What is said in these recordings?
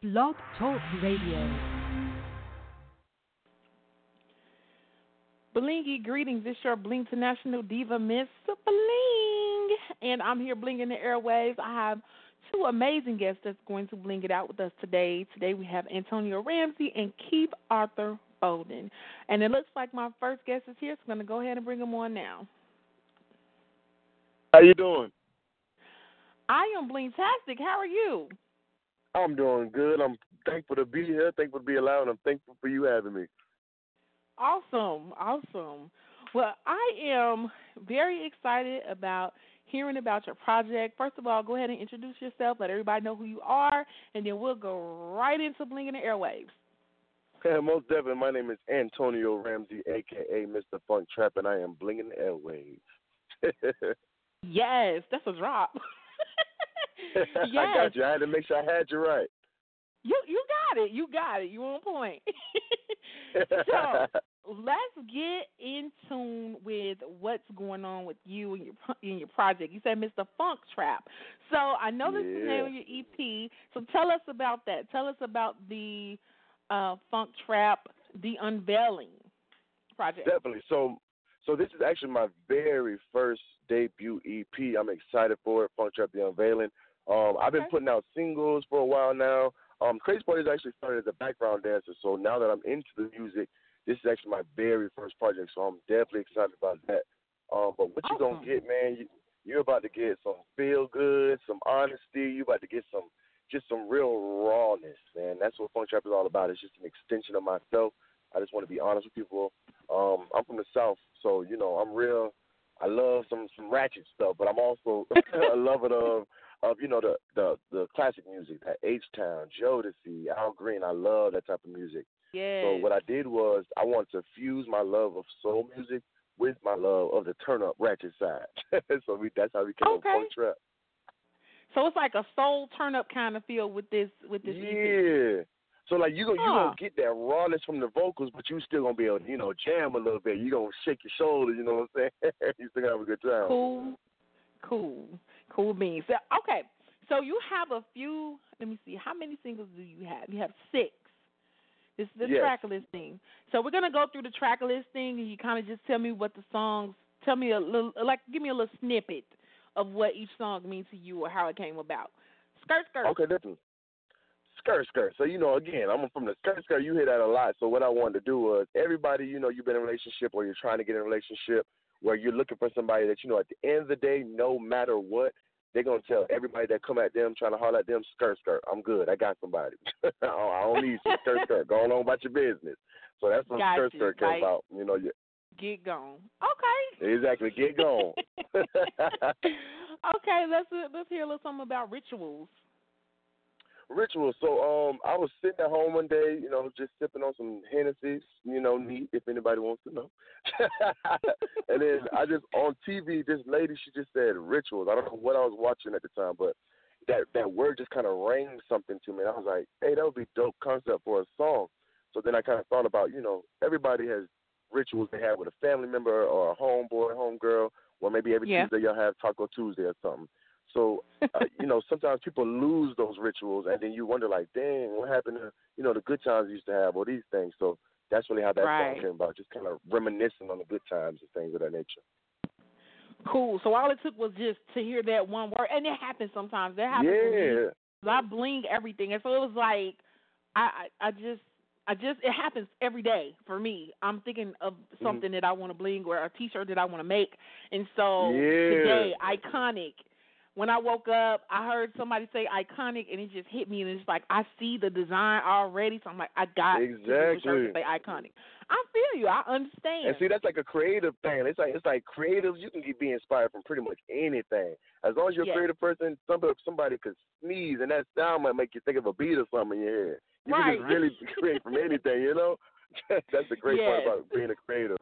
Blog Talk Radio. Blingy greetings. It's your Bling International Diva Miss Bling. And I'm here blinging the airwaves. I have two amazing guests that's going to bling it out with us today. Today we have Antonio Ramsey and Keith Arthur Bolden. And it looks like my first guest is here, so I'm going to go ahead and bring him on now. How you doing? I am Blingtastic. How are you? I'm doing good. I'm thankful to be here, thankful to be and I'm thankful for you having me. Awesome, awesome. Well, I am very excited about hearing about your project. First of all, go ahead and introduce yourself, let everybody know who you are, and then we'll go right into blinging the airwaves. Yeah, most definitely. My name is Antonio Ramsey, aka Mr. Funk Trap, and I am blinging the airwaves. yes, that's a drop. yes. I got you. I had to make sure I had you right. You you got it. You got it. You on point. so let's get in tune with what's going on with you and your in your project. You said Mr. Funk Trap. So I know this yeah. is the name of your EP. So tell us about that. Tell us about the uh, Funk Trap, the unveiling project. Definitely. So so this is actually my very first debut EP. I'm excited for it. Funk Trap, the unveiling. Um, I've been okay. putting out singles for a while now. Um, Crazy Party is actually started as a background dancer, so now that I'm into the music, this is actually my very first project, so I'm definitely excited about that. Um, but what awesome. you gonna get, man? You, you're about to get some feel good, some honesty. You're about to get some, just some real rawness, man. That's what Funk Trap is all about. It's just an extension of myself. I just want to be honest with people. Um, I'm from the South, so you know I'm real. I love some some ratchet stuff, but I'm also a lover of of you know the the the classic music, that H Town, Jodeci, Al Green. I love that type of music. Yeah. So what I did was I wanted to fuse my love of soul music with my love of the turn up ratchet side. so we that's how we came okay. up with Trap. So it's like a soul turn up kind of feel with this with this yeah. EP. So like you gonna huh. you gonna get that rawness from the vocals, but you still gonna be able to you know jam a little bit. You gonna shake your shoulders, you know what I'm saying? you still gonna have a good time. Cool, cool, cool beans. Okay, so you have a few. Let me see. How many singles do you have? You have six. This is the yes. track listing. So we're gonna go through the track listing, and you kind of just tell me what the songs. Tell me a little, like, give me a little snippet of what each song means to you or how it came about. Skirt, skirt. Okay, definitely. Skirt, skirt. So you know, again, I'm from the skirt, skirt. You hear that a lot. So what I wanted to do was, everybody, you know, you've been in a relationship or you're trying to get in a relationship where you're looking for somebody that you know, at the end of the day, no matter what, they're gonna tell everybody that come at them trying to holler at them, skirt, skirt. I'm good. I got somebody. I don't need some skirt, skirt. Go on about your business. So that's what Got skirt, you. skirt came Like, about. You know, you, Get gone. Okay. exactly. Get going. okay, let's let's hear a little something about rituals. Ritual. So um, I was sitting at home one day, you know, just sipping on some Hennessy, you know, neat if anybody wants to know. and then I just on TV, this lady, she just said rituals. I don't know what I was watching at the time, but that that word just kind of rang something to me. And I was like, hey, that would be dope concept for a song. So then I kind of thought about, you know, everybody has rituals they have with a family member or a homeboy, homegirl, or maybe every Yeah. Tuesday y'all have Taco Tuesday or something. So, uh, you know, sometimes people lose those rituals, and then you wonder, like, dang, what happened to, you know, the good times we used to have, or these things. So that's really how that Right. song came about, just kind of reminiscing on the good times and things of that nature. Cool. So all it took was just to hear that one word, and it happens sometimes. That happens. me. I bling everything, and so it was like, I, I, I just, I just, it happens every day for me. I'm thinking of Mm-hmm. something that I want to bling or a T-shirt that I want to make, and so Yeah. today, iconic. When I woke up, I heard somebody say iconic, and it just hit me, and it's like I see the design already, so I'm like, I got to do a shirt Exactly. that say iconic. I feel you. I understand. And see, that's like a creative thing. It's like it's like creatives. You can get be inspired from pretty much anything. As long as you're Yes. a creative person, somebody somebody could sneeze, and that sound might make you think of a beat or something in your head. You Right. can just really create from anything, you know. that's the great Yes. part about being a creative.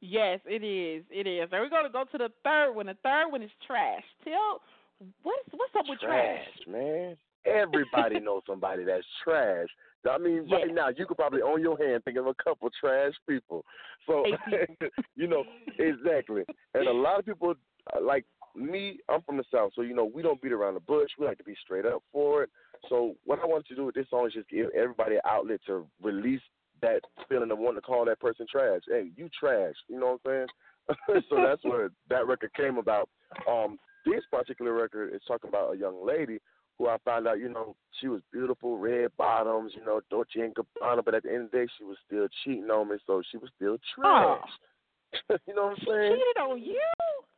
Yes, it is. It is. And we're gonna go to the third one. The third one is trash. Tell what's what's up with trash? man. Everybody knows somebody that's trash. I mean, Yeah. right now you could probably on your hand think of a couple trash people. So you know exactly. And a lot of people uh, like me. I'm from the south, so you know we don't beat around the bush. We like to be straight up for it. So what I want to do with this song is just give everybody an outlet to release that feeling of wanting to call that person trash. Hey, you trash. You know what I'm saying? so that's where that record came about. Um, this particular record is talking about a young lady who I found out, you know, she was beautiful, red bottoms, you know, Dolce and Gabbana, but at the end of the day, she was still cheating on me, so she was still trash. Oh. you know what I'm saying? Cheated on you?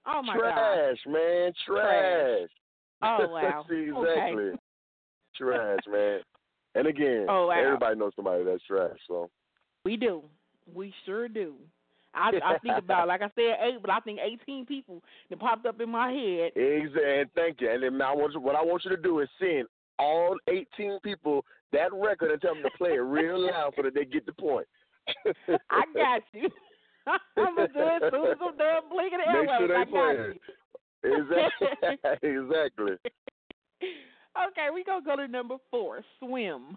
Oh my trash, God. Trash, man, trash. Oh wow. Exactly. Okay. trash, man. And again, oh, wow. everybody knows somebody that's trash, so. We do. We sure do. I, I think about, like I said, eight, but I think 18 people that popped up in my head. Exactly. Thank you. And then I want you, what I want you to do is send all 18 people that record and tell them to play it real loud so that they get the point. I got you. I'm gonna do it as soon as I'm done blinking the Make sure they I play it. Exactly. exactly. Okay, we gonna go to number four, swim.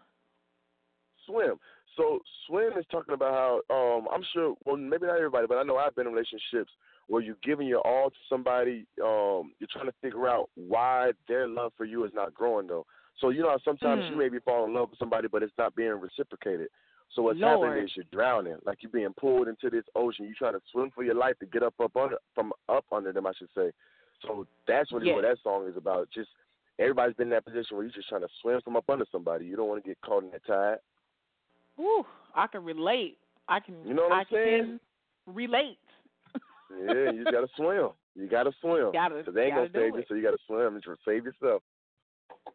Swim. So swim is talking about how um I'm sure well maybe not everybody, but I know I've been in relationships where you're giving your all to somebody, um, you're trying to figure out why their love for you is not growing though. So you know sometimes mm. you may be falling in love with somebody but it's not being reciprocated. So what's Lord. happening is you're drowning, like you're being pulled into this ocean. You're trying to swim for your life to get up up under from up under them, I should say. So that's really yes. what that song is about. Just everybody's been in that position where you're just trying to swim from up under somebody. You don't want to get caught in that tide. Whew, I can relate. I can. You know what I I'm saying? relate. yeah, you gotta swim. You gotta swim. Gotta. Cause they ain't gonna save you, so you gotta swim and save yourself.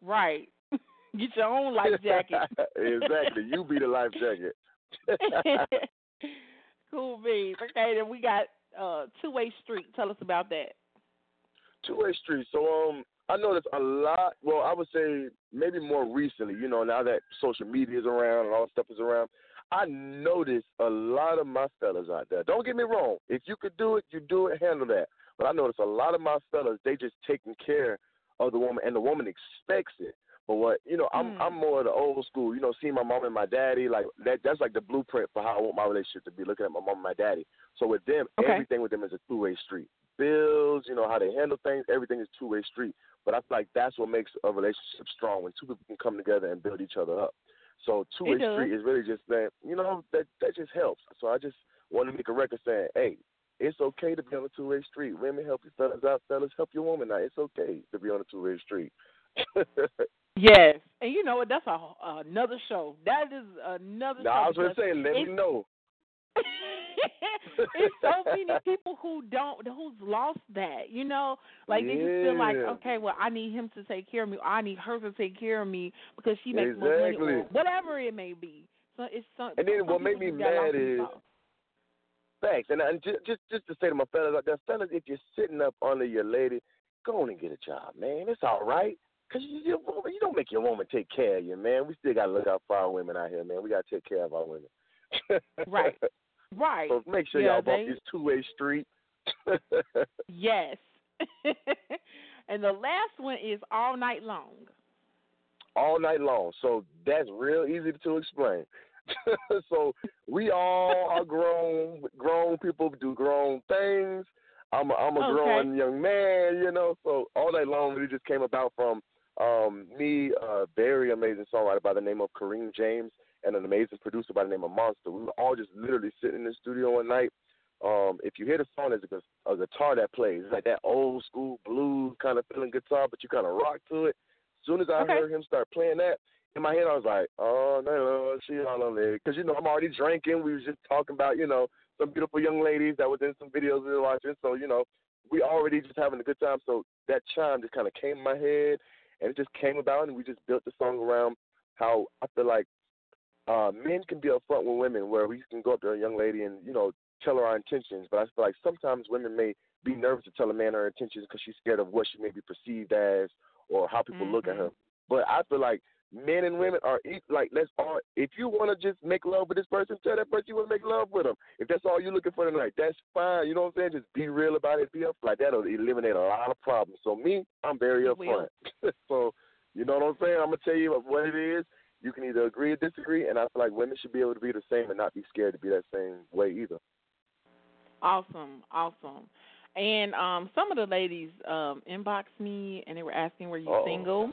Right. Get your own life jacket. exactly. You be the life jacket. cool beans. Okay, then we got uh two way street. Tell us about that. Two way street. So um I noticed a lot well, I would say maybe more recently, you know, now that social media is around and all stuff is around, I noticed a lot of my fellas out there. Don't get me wrong. If you could do it, you do it, handle that. But I noticed a lot of my fellas, they just taking care of the woman and the woman expects it. But what you know, I'm mm. I'm more of the old school. You know, seeing my mom and my daddy, like that. That's like the blueprint for how I want my relationship to be. Looking at my mom and my daddy. So with them, okay. everything with them is a two way street. Bills, you know how they handle things, everything is two way street. But I feel like that's what makes a relationship strong when two people can come together and build each other up. So two way street is really just that. You know that that just helps. So I just want to make a record saying, hey, it's okay to be on a two way street. Women help your fellas out, fellas help your woman out. It's okay to be on a two way street. Yes, and you know what? That's a uh, another show. That is another. No, show I was gonna say, let me know. it's so many people who don't who's lost that you know like yeah. they just feel like okay well i need him to take care of me or i need her to take care of me because she makes exactly. more money or whatever it may be so it's some, and then some what made me mad is thanks and, and just, just just to say to my fellas out there fellas if you're sitting up under your lady go on and get a job man it's all right Cause you, you, you don't make your woman take care of you, man. We still gotta look out for our women out here, man. We gotta take care of our women. right. Right. So make sure yeah, y'all they... this two way street. yes. and the last one is all night long. All night long. So that's real easy to explain. so we all are grown grown people do grown things. I'm a, I'm a okay. grown young man, you know. So all night long it just came about from um, me, a very amazing songwriter by the name of Kareem James, and an amazing producer by the name of Monster. We were all just literally sitting in the studio one night. Um, if you hear the song, there's a, a guitar that plays. It's like that old school blues kind of feeling guitar, but you kind of rock to it. As soon as I okay. heard him start playing that, in my head I was like, oh no, she all on there. Because, you know, I'm already drinking. We was just talking about, you know, some beautiful young ladies that was in some videos we were watching. So, you know, we already just having a good time. So that chime just kind of came in my head and it just came about, and we just built the song around how I feel like uh, men can be upfront with women, where we can go up to a young lady and you know tell her our intentions. But I feel like sometimes women may be nervous to tell a man her intentions because she's scared of what she may be perceived as or how people mm-hmm. look at her. But I feel like men and women are like let's all if you want to just make love with this person tell that person you want to make love with them if that's all you're looking for tonight that's fine you know what i'm saying? Just be real about it be up like that'll eliminate a lot of problems. So me i'm very upfront. So you know what i'm saying? I'm gonna tell you what it is you can either agree or disagree and i feel like women should be able to be the same and not be scared to be that same way either awesome awesome and um some of the ladies um inboxed me and they were asking were you Uh-oh. single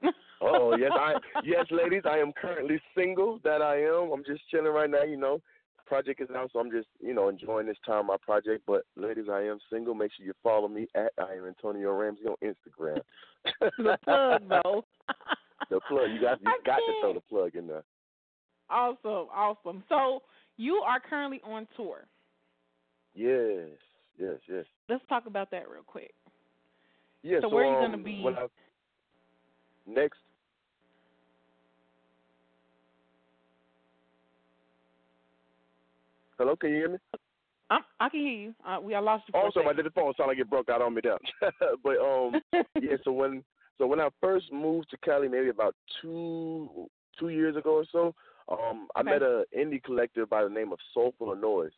oh yes, I yes, ladies, I am currently single. That I am. I'm just chilling right now. You know, project is out, so I'm just you know enjoying this time my project. But ladies, I am single. Make sure you follow me at I am Antonio Ramsey on Instagram. the plug though. the plug. You got you I got to can't. throw the plug in there. Awesome, awesome. So you are currently on tour. Yes, yes, yes. Let's talk about that real quick. Yeah. So so where are you um, gonna be? I, next. Hello, can you hear me? I, I can hear you. Uh, we I lost you Also, I did the phone sound like it broke out on me there. but um, yeah. So when so when I first moved to Cali, maybe about two two years ago or so, um, I Okay. met an indie collective by the name of Soulful of Noise.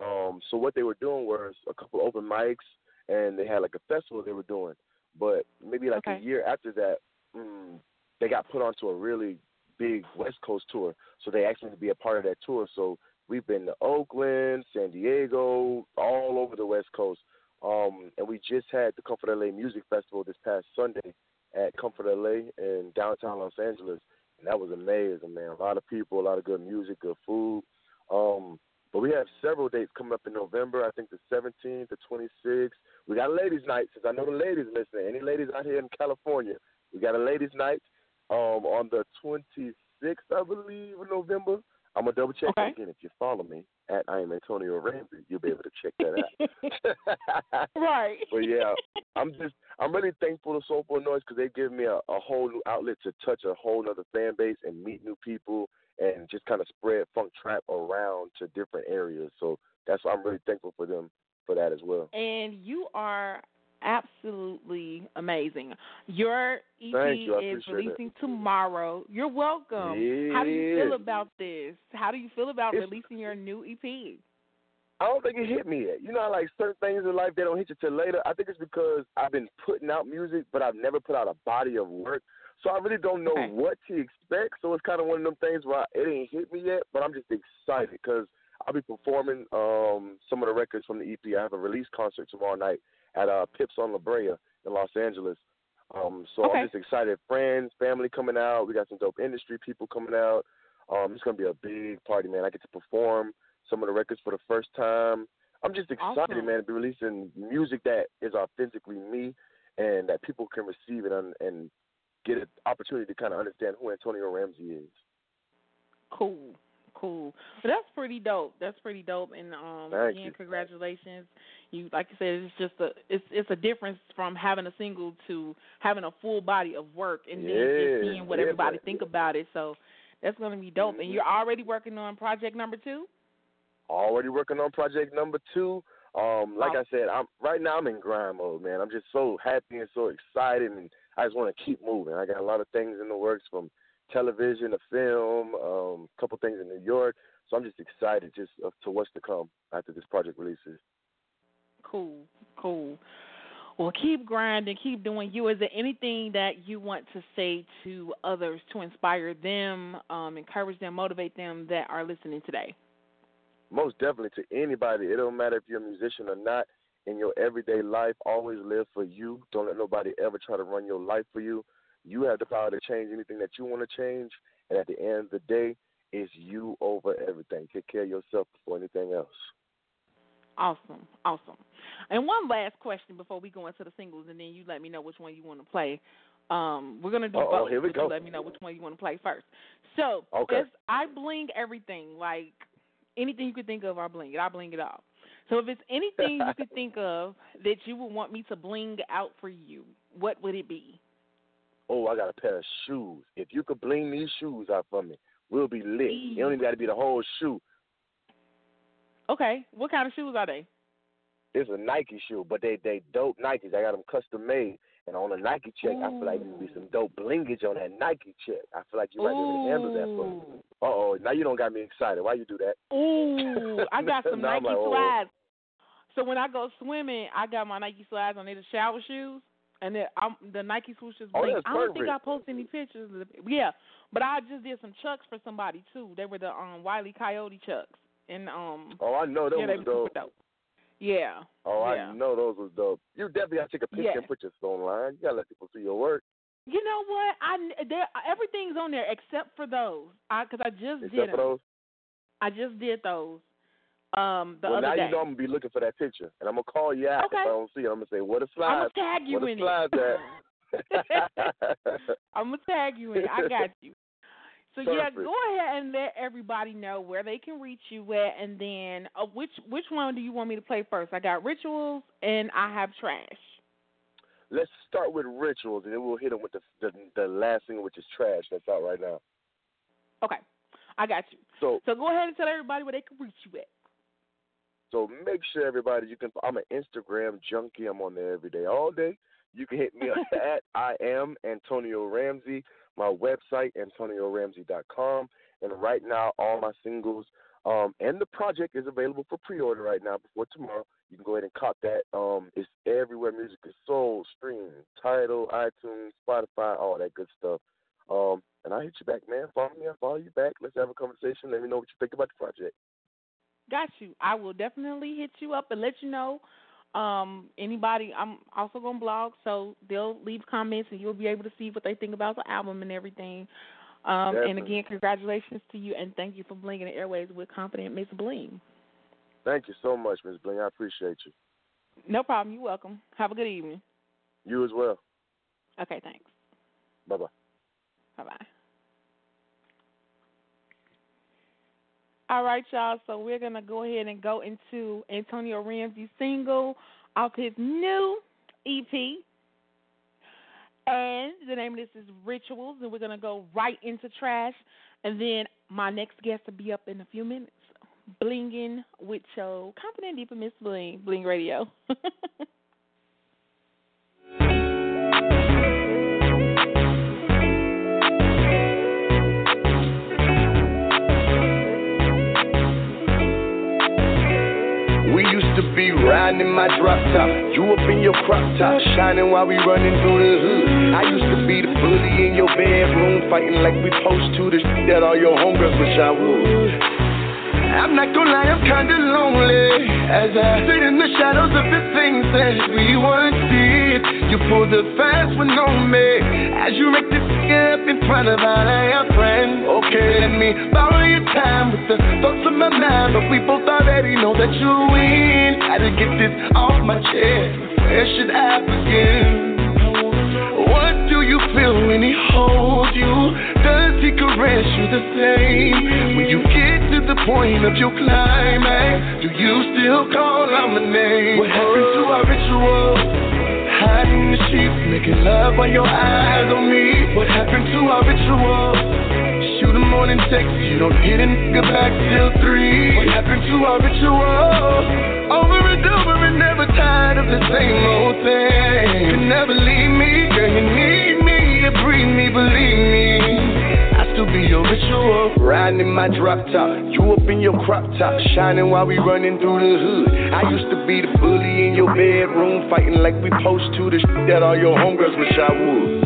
Um, so what they were doing was a couple open mics, and they had like a festival they were doing. But maybe like Okay. a year after that, mm, they got put onto a really big West Coast tour. So they asked me to be a part of that tour. So we've been to Oakland, San Diego, all over the West Coast. Um, and we just had the Comfort LA Music Festival this past Sunday at Comfort LA in downtown Los Angeles. And that was amazing, man. A lot of people, a lot of good music, good food. Um, but we have several dates coming up in November. I think the 17th, the 26th. We got a ladies' night, since I know the ladies listening. Any ladies out here in California, we got a ladies' night um, on the 26th, I believe, of November. I'm gonna double check Okay. again. If you follow me at I am Antonio Ramsey, you'll be able to check that out. right. but yeah, I'm just I'm really thankful to Soulful Noise because they give me a, a whole new outlet to touch a whole other fan base and meet new people and just kind of spread funk trap around to different areas. So that's why I'm really thankful for them for that as well. and you are absolutely amazing. Your EP you. Is it. releasing tomorrow. You're welcome. How do you feel about this? How do you feel about It's- releasing your new EP? I don't think it hit me yet. You know, like certain things in life they don't hit you till later. I think it's because I've been putting out music, but I've never put out a body of work. So I really don't know Okay. what to expect. So it's kind of one of them things where it ain't hit me yet, but I'm just excited because I'll be performing um, some of the records from the EP. I have a release concert tomorrow night at uh, Pips on La Brea in Los Angeles. Um, so Okay. I'm just excited. Friends, family coming out. We got some dope industry people coming out. Um, it's gonna be a big party, man. I get to perform some of the records for the first time. I'm just excited, Awesome. man, to be releasing music that is authentically me and that people can receive it and, and get an opportunity to kind of understand who Antonio Ramsey is. Cool, cool. But that's pretty dope. That's pretty dope. And um, Thank again, you. congratulations. You like you said, it's just a it's it's a difference from having a single to having a full body of work and then just seeing what yeah, everybody think about it. So that's gonna be dope. And Mhm. you're already working on project number two. Already working on project number two. Um, like I said, I'm right now I'm in grind mode, man. I'm just so happy and so excited, and I just want to keep moving. I got a lot of things in the works from television a film, um, a couple things in New York. So I'm just excited just of, to what's to come after this project releases. Cool, cool. Well, keep grinding, keep doing you. Is there anything that you want to say to others to inspire them, um, encourage them, motivate them that are listening today? most definitely to anybody. It don't matter if you're a musician or not. In your everyday life, always live for you. Don't let nobody ever try to run your life for you. You have the power to change anything that you want to change. And at the end of the day, it's you over everything. Take care of yourself before anything else. Awesome, awesome. And one last question before we go into the singles, and then you let me know which one you want to play. Um, we're gonna do Uh-oh, both. here we go. let me know which one you want to play first. So, Okay. I bling everything, like anything you could think of, I bling it. I bling it all. So, if it's anything you could think of that you would want me to bling out for you, what would it be? Oh, I got a pair of shoes. If you could bling these shoes out for me, we'll be lit. It don't even got to be the whole shoe. Okay, what kind of shoes are they? It's a Nike shoe, but they they dope Nikes. I got them custom made, and on a Nike check, I feel like there would be some dope blingage on that Nike check. I feel like you might be able to handle that for me. Uh oh, now you don't got me excited. Why you do that? Ooh, I got some Nike like, oh. slides. So when I go swimming, I got my Nike slides on. They're the shower shoes, and then I'm, the Nike swooshes. Oh, blink. that's I don't think. I post any pictures. Yeah, but I just did some chucks for somebody too. They were the um Wiley Coyote chucks, and um Oh, I know those yeah, was were dope. Yeah. Oh, Yeah. I know those was dope. You definitely gotta take a picture Yeah. and put your online. You gotta let people see your work. You know what? I there everything's on there except for those. I because I just Except did for them. those. I just did those. Um, the well, other now day. you know I'm gonna be looking for that picture, and I'm gonna call you out Okay. if I don't see it. I'm gonna say, "What a I'm gonna tag you What a in slide it. that." I'm gonna tag you in. it. I got you. So yeah, go ahead and let everybody know where they can reach you at, and then uh, which which one do you want me to play first? I got rituals and I have trash. Let's start with rituals, and then we'll hit them with the, the the last single, which is trash. That's out right now. Okay, I got you. So So go ahead and tell everybody where they can reach you at. So make sure everybody you can. I'm an Instagram junkie. I'm on there every day, all day. You can hit me up at I am Antonio Ramsey. My website AntonioRamsey.com. And right now, all my singles um, and the project is available for pre-order right now. Before tomorrow, you can go ahead and cop that. Um, it's everywhere music is sold, stream, Tidal, iTunes, Spotify, all that good stuff. Um, and I hit you back, man. Follow me. I follow you back. Let's have a conversation. Let me know what you think about the project. Got you. I will definitely hit you up and let you know. Um, anybody, I'm also gonna blog, so they'll leave comments and you'll be able to see what they think about the album and everything. Um, and again, congratulations to you and thank you for blinging the airways with Konfident Miss Bling. Thank you so much, Miss Bling. I appreciate you. No problem. You're welcome. Have a good evening. You as well. Okay, thanks. Bye bye. Bye bye. All right, y'all. So we're gonna go ahead and go into Antonio Ramsey's single off his new EP, and the name of this is Rituals. And we're gonna go right into trash, and then my next guest will be up in a few minutes. Blinging with your confident deep, deeper Miss Bling, Bling Radio. riding in my drop top, you up in your crop top, shining while we running through the hood. I used to be the bully in your bedroom, fighting like we supposed to. The shit that all your homegirls wish I would. I'm not gonna lie, I'm kinda lonely As I sit in the shadows of the things that we once did You pulled the fast one on me As you wrecked this up in front of of your friends Okay, let me borrow your time with the thoughts of my mind But we both already know that you win Had to get this off my chest Where should I begin? What do you feel when he holds you? Does he caress you the same? When you get to the point of your climax, do you still call out my name? What happened to our ritual? Hiding in the sheets, making love while your eyes on me. What happened to our ritual? Shoot a morning text, you don't hit a nigga back till three. What happened to our ritual? Over and over and never tired of the same old thing. You never leave me, girl, you need me, you breathe me, believe me. Still be your ritual. Riding in my drop top, you up in your crop top, shining while we running through the hood. I used to be the bully in your bedroom, fighting like we post to. The shit that all your homegirls wish I would.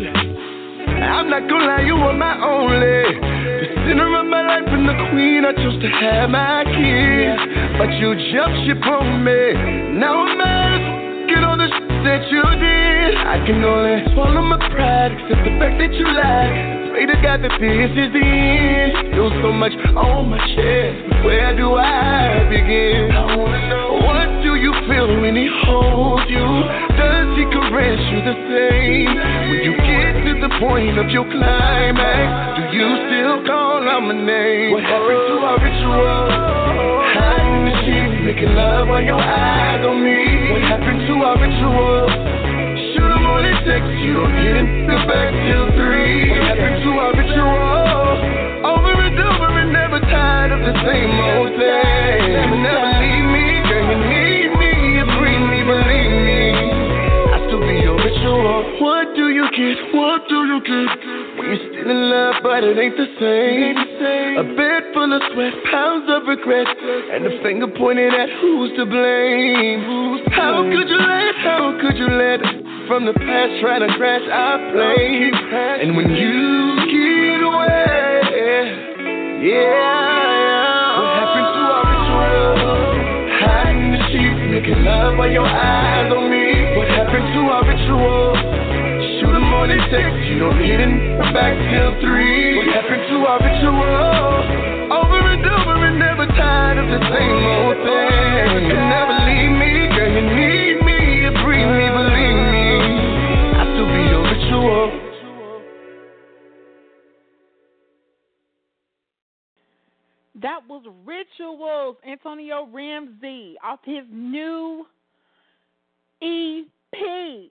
I'm not gonna lie, you were my only. The center of my life and the queen, I chose to have my kids. But you jumped ship on me. Now I'm mad get all the shit that you did. I can only swallow my pride, accept the fact that you lied. Pray to God that this is the end. Feel so much on my chest. Where do I begin? I wanna know what do you feel when he holds you? Does he caress you the same? When you get to the point of your climax, do you still call out my name? What happened to our ritual? Hiding in the sheets, making love while your eyes on me. What happened to our ritual? On a text, you don't get it back till three. What happened to our ritual? Over and over and never tired of the same old thing. Never, leave me, girl, you need me, you breathe me, believe me. I still be your ritual. What do you get? What do you get? You're still in love, but it ain't the same. A bed full of sweat, pounds of regret, and a finger pointed at who's to blame. How could you let? How could you let from the past try to crash our plane? And when you get away, yeah. What happened to our ritual? Hiding in the sheets, making love while your eyes on me. What happened to our ritual? Shoot 'em on sex, you know, hitting back till three. What happened to our ritual? Over and over and never tired of the same old thing. You never leave me, girl, you need me, Rituals, Antonio Ramsey, off his new EP.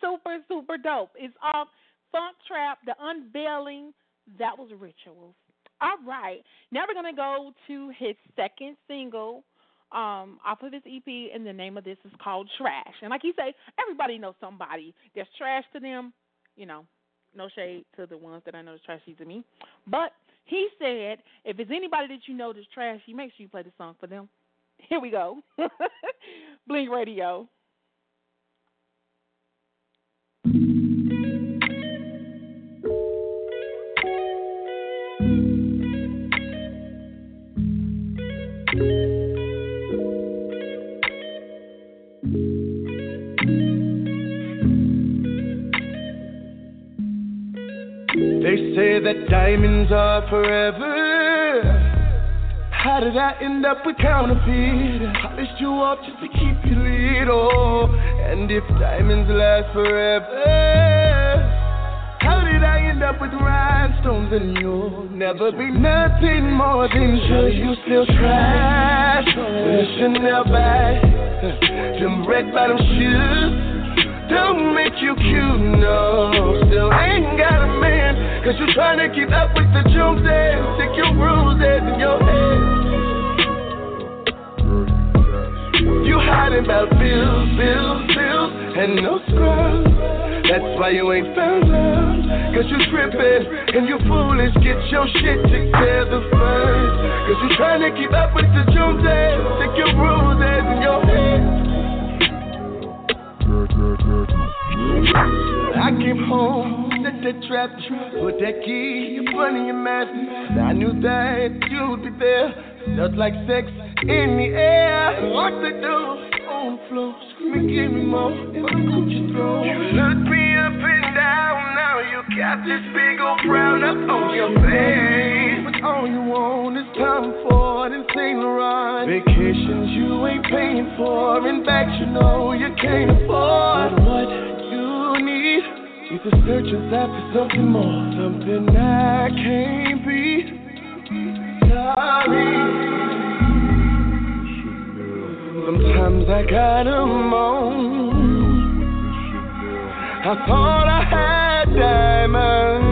Super, super dope. It's off Funk Trap, The Unveiling. That was Rituals. All right. Now we're going to go to his second single um, off of his EP, and the name of this is called Trash. And like you say, everybody knows somebody that's trash to them. You know, no shade to the ones that I know is trashy to me. But he said, if it's anybody that you know that's trashy, make sure you play the song for them. Here we go. Bling Radio. That diamonds are forever. How did I end up with counterfeit? Polished you up just to keep you lit, oh. And if diamonds last forever, how did I end up with rhinestones and you'll never be nothing more than just you still? The Chanel bag, them red bottom shoes. Don't make you cute, no. Cause you tryna keep up with the Joneses. Take your bruises in your head. You hiding about bills, bills, bills, and no scrubs. That's why you ain't found out. Cause you trippin' and you foolish. Get your shit together first. Cause you tryna keep up with the Joneses. Take your bruises in your head. I came home, that trap, put that key in front of your mat. I knew that you'd be there. Felt like sex in the air. Lock the door on the floor, screaming, give me more. If I could you throw. You look me up and down, now you got this big old frown up on your face. But all you want is time for an insane run. Vacations you ain't paying for, and back you know you can't afford. But what you need is a search inside for something more, something I can't be. Sometimes I gotta moan. I thought I had diamonds.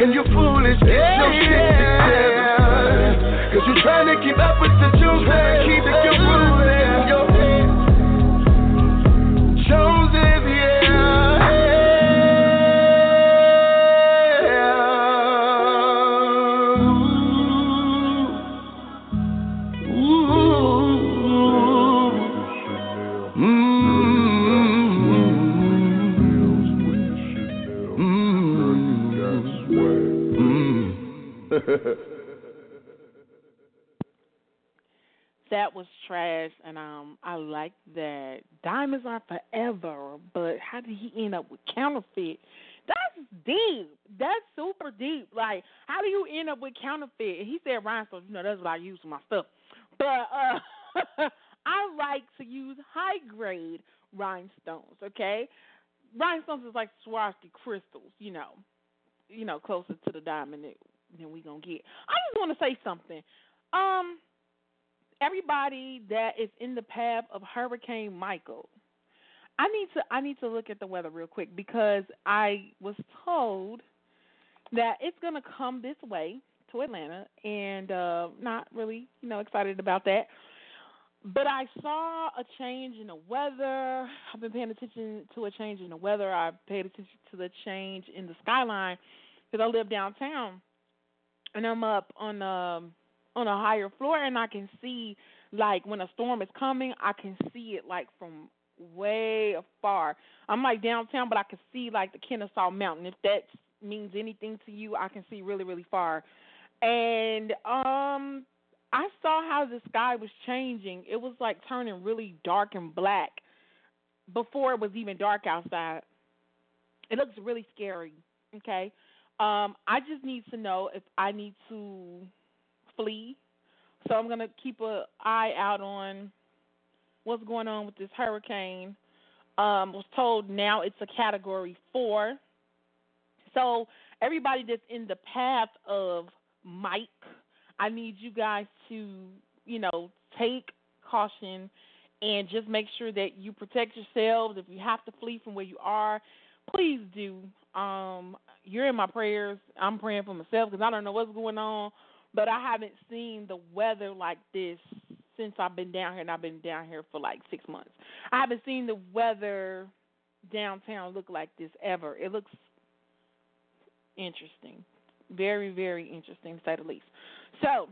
And you're foolish. Yeah, no shit together. Cause you tryna keep up with the Joneses. Keep the was trash, and um, I like that. Diamonds are forever, but how did he end up with counterfeit? That's deep. That's super deep. Like, how do you end up with counterfeit? And He said rhinestones. You know, that's what I use for my stuff. But uh, I like to use high grade rhinestones. Okay, rhinestones is like Swarovski crystals. You know, you know, closer to the diamond than we gonna get. I just want to say something. Um, everybody that is in the path of Hurricane Michael. I need to I need to look at the weather real quick because I was told that it's gonna come this way to Atlanta and uh not really, you know, excited about that. but I saw a change in the weather. I've been paying attention to a change in the weather. I paid attention to the change in the skyline because I live downtown, and I'm up on um on a higher floor, and I can see like when a storm is coming, I can see it like from way far. I'm like downtown, but I can see like the Kennesaw Mountain. If that means anything to you, I can see really really far. And um I saw how the sky was changing. It was like turning really dark and black before it was even dark outside. It looks really scary. Okay. Um, I just need to know if I need to flee. So I'm gonna keep an eye out on what's going on with this hurricane. Um, was told now it's a category four. So everybody that's in the path of Mike I need you guys to, you know, take caution and just make sure that you protect yourselves. If you have to flee from where you are, please do. Um, you're in my prayers. I'm praying for myself because I don't know what's going on, but I haven't seen the weather like this since I've been down here, and I've been down here for like six months. I haven't seen the weather downtown look like this ever. It looks interesting, very, very interesting, to say the least. So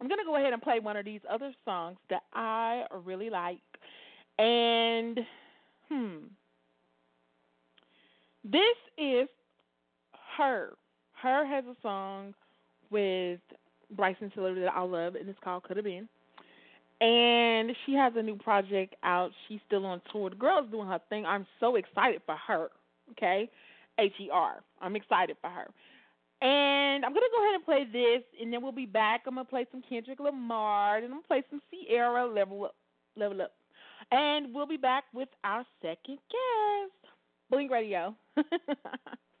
I'm gonna go ahead and play one of these other songs that I really like, and hmm, this is her. Her has a song with Bryson Tiller that I love, and it's called Could Have Been. And she has a new project out. She's still on tour. The girl's doing her thing. I'm so excited for her. Okay, H E R. I'm excited for her. And I'm gonna go ahead and play this, and then we'll be back. I'm gonna play some Kendrick Lamar, and I'm gonna play some Ciara Level Up, Level Up, and we'll be back with our second guest, Bling Radio.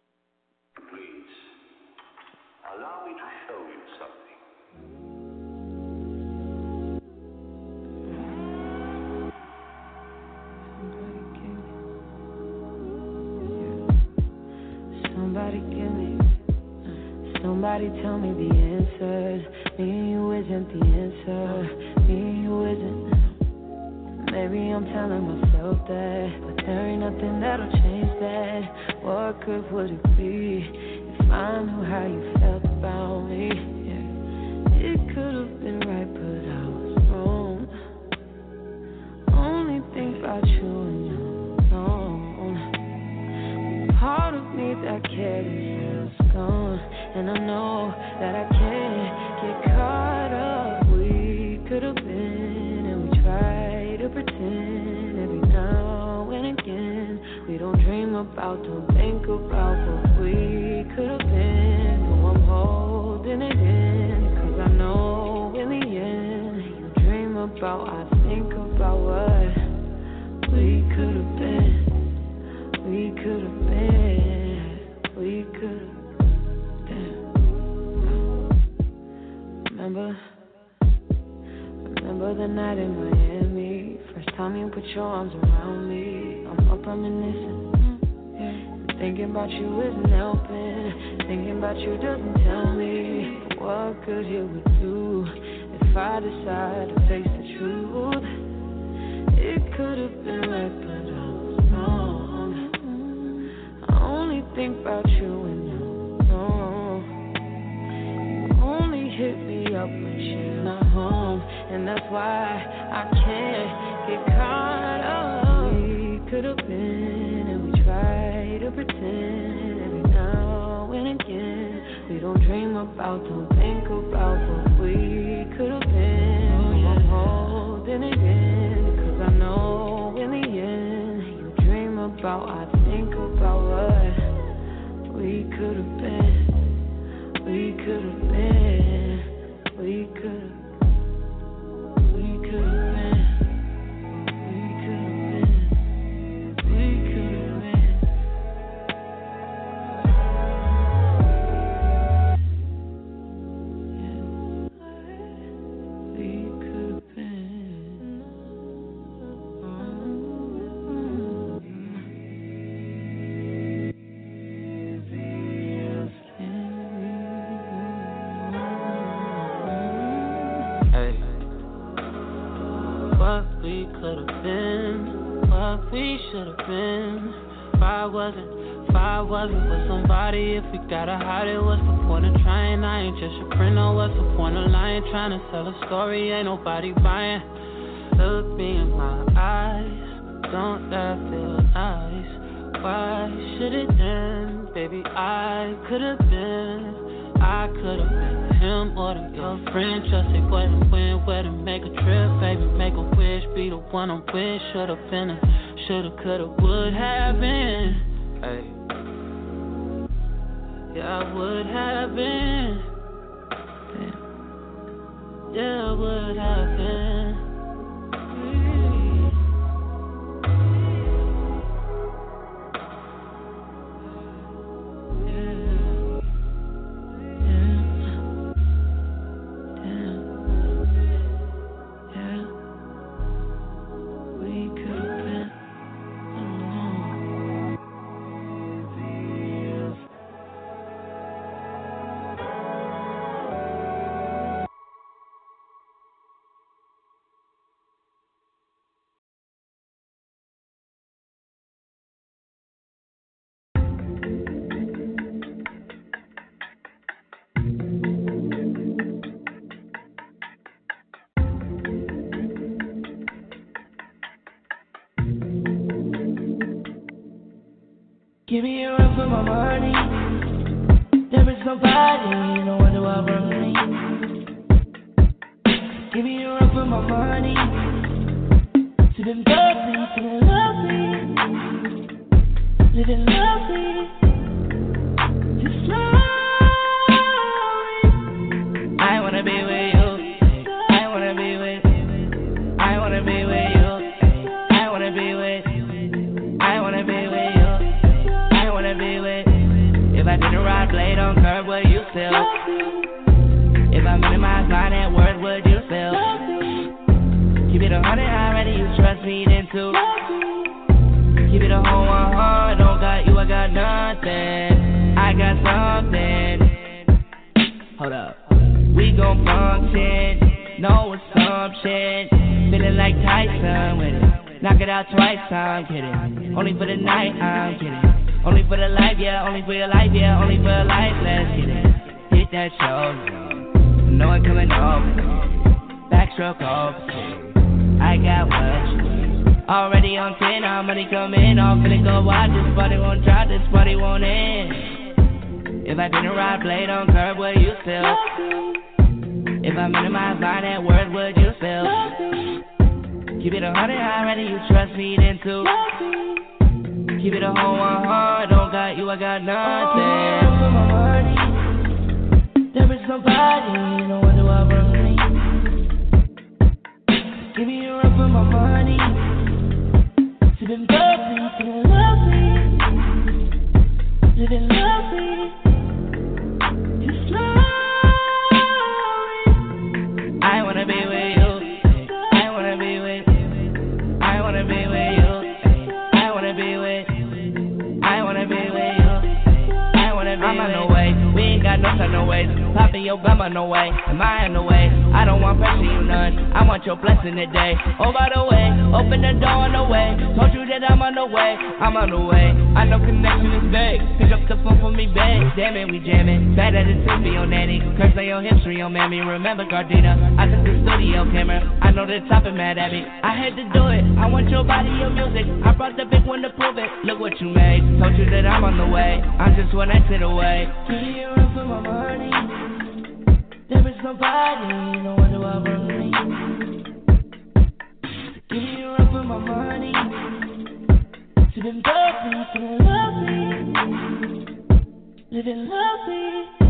Allow me to show you something. Somebody give me Somebody tell me the answers. Me and you isn't the answer. Me and you isn't. Maybe I'm telling myself that, but there ain't nothing that'll change that. What good would it be I knew how you felt about me? We could have been, what we should have been. If I wasn't, if I wasn't with somebody, if we gotta hide it, what's the point of trying? I ain't just your friend, no, what's the point of lying? Trying to tell a story, ain't nobody buying. Look me in my eyes, don't that feel nice? Why should it end? Baby, I could've been, I could've been him or the your friend. Trusted where to win, where to make a trip, baby, make a wish, be the one I'm with. Should've been, a, should've, could've, would have been. Hey. Yeah, I would have been. Yeah, I would have been. My money. There is nobody, no one do I me. Give me a run for my money. To them lovely, to them lovely. Living lovely. Just slowly. Then too. Keep it a whole one hard, don't got you, I got nothing. I got something. Hold up. We gon' function, no assumption. Feeling like Tyson with it. Knock it out twice, I'm kidding. Only for the night, I'm kidding. Only for the life, yeah, only for your life, yeah, only for your life, let's get it. Hit that show, no one coming over. Backstroke over. I got what. Already on 10, how money coming off, finna go wild. This party won't try, this party won't end. If I didn't ride blade on curb, would you still? If I minimize my net worth, would you still? Keep it a hundred, I already you trust me then too. Keep it a whole one hard, don't got you, I got nothing. For my money, there is nobody, no one do I run. Give me a run for my money. Them lovely, them lovely, living lovely. No time, no ways. Popping your bum on the way. Am I in the way? I don't want pressure, you none. I want your blessing today. Oh, by the way, open the door on the way. Told you that I'm on the way. I'm on the way. I know connection is big. Pick up the phone for me, babe. Damn it, we jamming. Bad at the be on Nanny. Curse on your history on Mammy. Remember Gardena? I took the studio camera. I know the top is mad at me. I had to do it. I want your body, your music. I brought the big one to prove it. Look what you made. Told you that I'm on the way. I'm just one exit away. My money. There is nobody, no one do I me. Give me a run for my money. To them lovely, to them lovely, living lovely.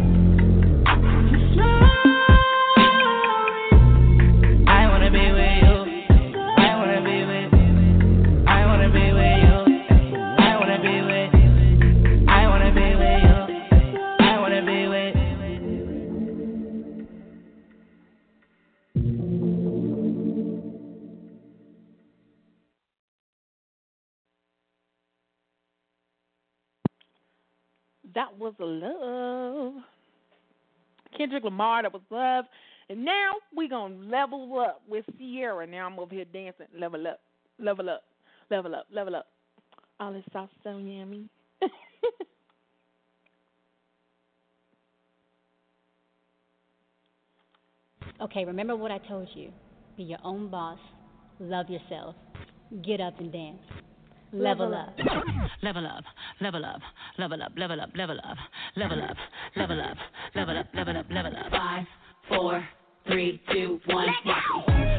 That was love. Kendrick Lamar, that was love. And now we gonna level up with Ciara. Now I'm over here dancing. Level up, level up, level up, level up. All this sauce so yummy. okay, remember what I told you. Be your own boss. Love yourself. Get up and dance level up, level up, level up, level up, level up, level up, level up, level up, level up, level up, level up. Five, four, three, two, one.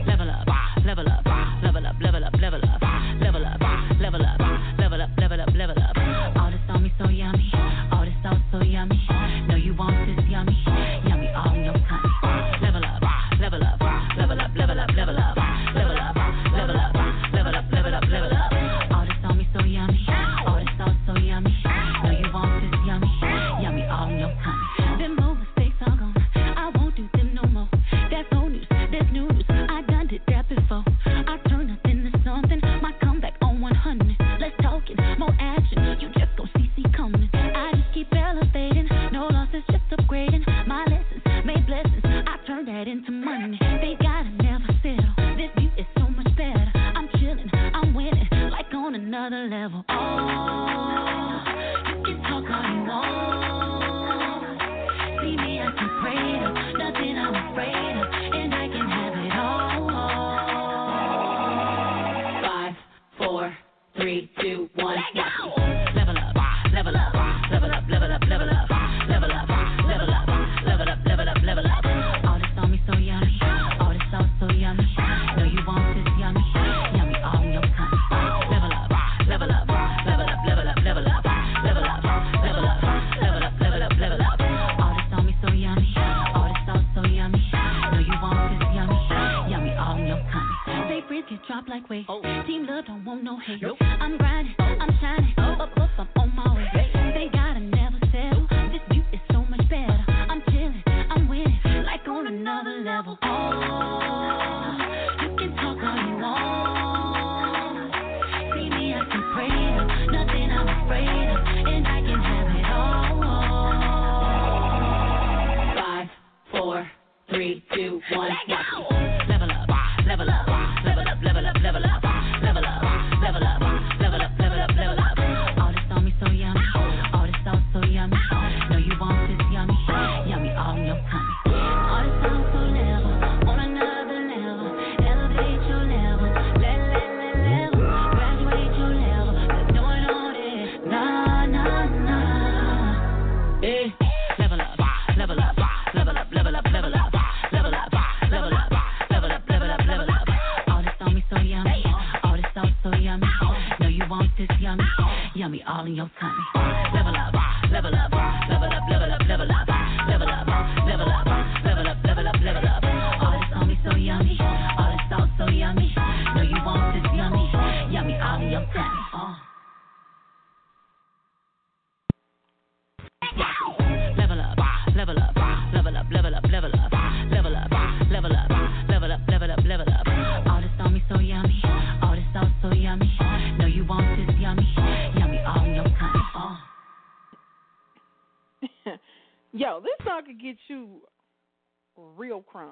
Level up, level up, level up, level up, level up, level up, level up, level up.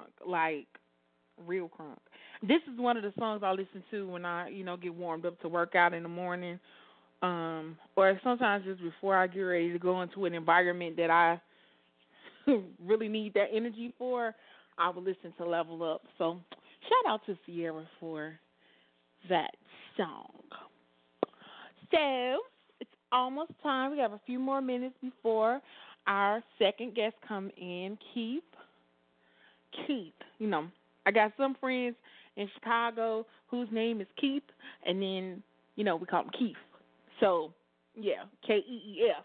crunk, like real crunk. This is one of the songs I listen to when I, you know, get warmed up to work out in the morning. Um, or sometimes just before I get ready to go into an environment that I really need that energy for, I will listen to Level Up. So shout out to Ciara for that song. So it's almost time. We have a few more minutes before our second guest come in, Keith. Keith. You know, I got some friends in Chicago whose name is Keith, and then you know we call him Keith. So yeah, K E E F.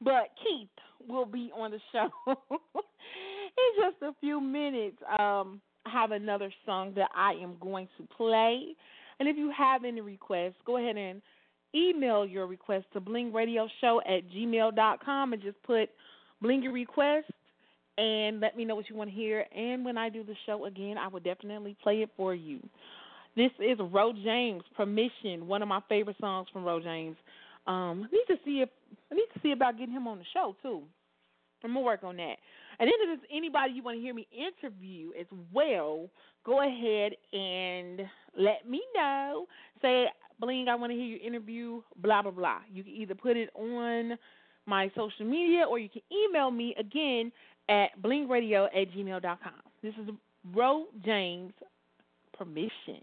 But Keith will be on the show in just a few minutes. Um, I have another song that I am going to play, and if you have any requests, go ahead and email your request to blingradioshow at gmail.com and just put bling your request and let me know what you want to hear. And when I do the show again, I will definitely play it for you. This is Ro James, Permission, one of my favorite songs from Ro James. Um, I need to see if I need to see about getting him on the show too. I'm gonna work on that. And then if there's anybody you want to hear me interview as well, go ahead and let me know. Say, Bling, I want to hear you interview, blah blah blah. You can either put it on my social media or you can email me again at blingradio at gmail.com. This is Ro James permission.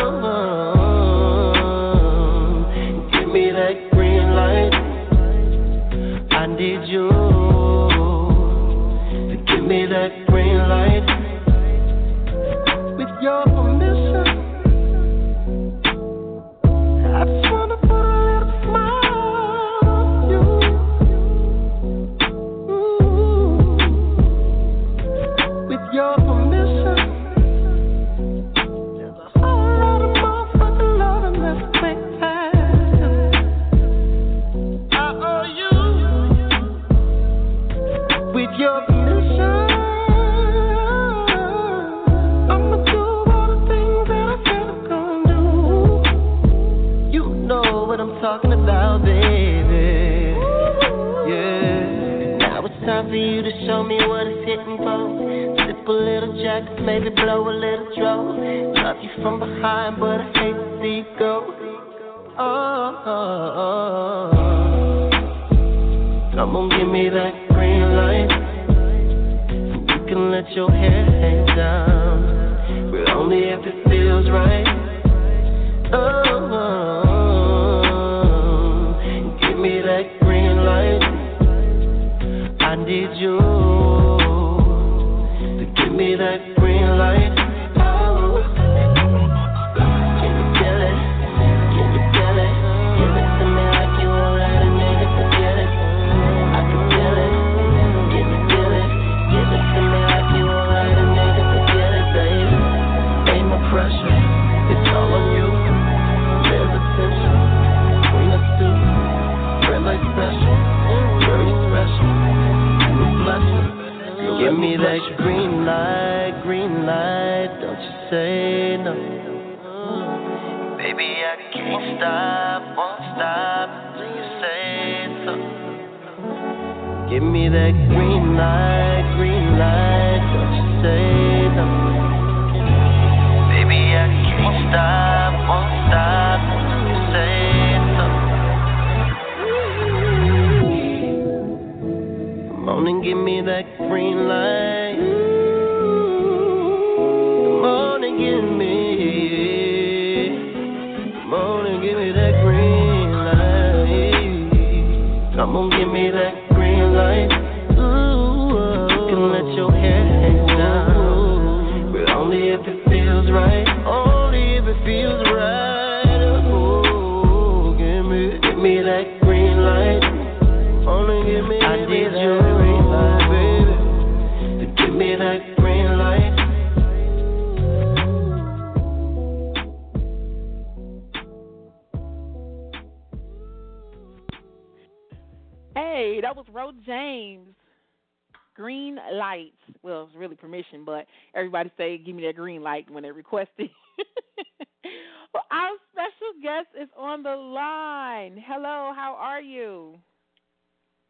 me that green light when they request it. well, our special guest is on the line. Hello, how are you?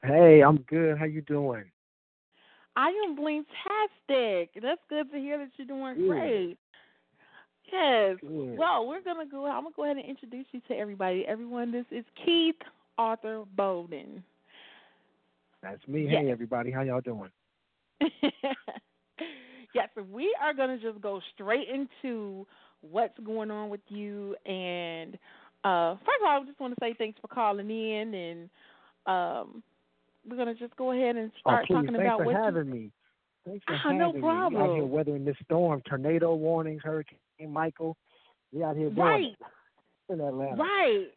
Hey, I'm good. How you doing? I am blingtastic. That's good to hear that you're doing Good. great. Yes. Good. Well, we're gonna go. I'm gonna go ahead and introduce you to everybody. Everyone, this is Keith Arthur Bolden. That's me. Yes. Hey, everybody. How y'all doing? we are gonna just go straight into what's going on with you. And uh, first of all, I just want to say thanks for calling in, and um, we're gonna just go ahead and start oh, talking Thanks about for what having me. Thanks for Ah, having no me. We out here weathering this storm, tornado warnings, Hurricane Michael. We out here doing Right, in Atlanta. right.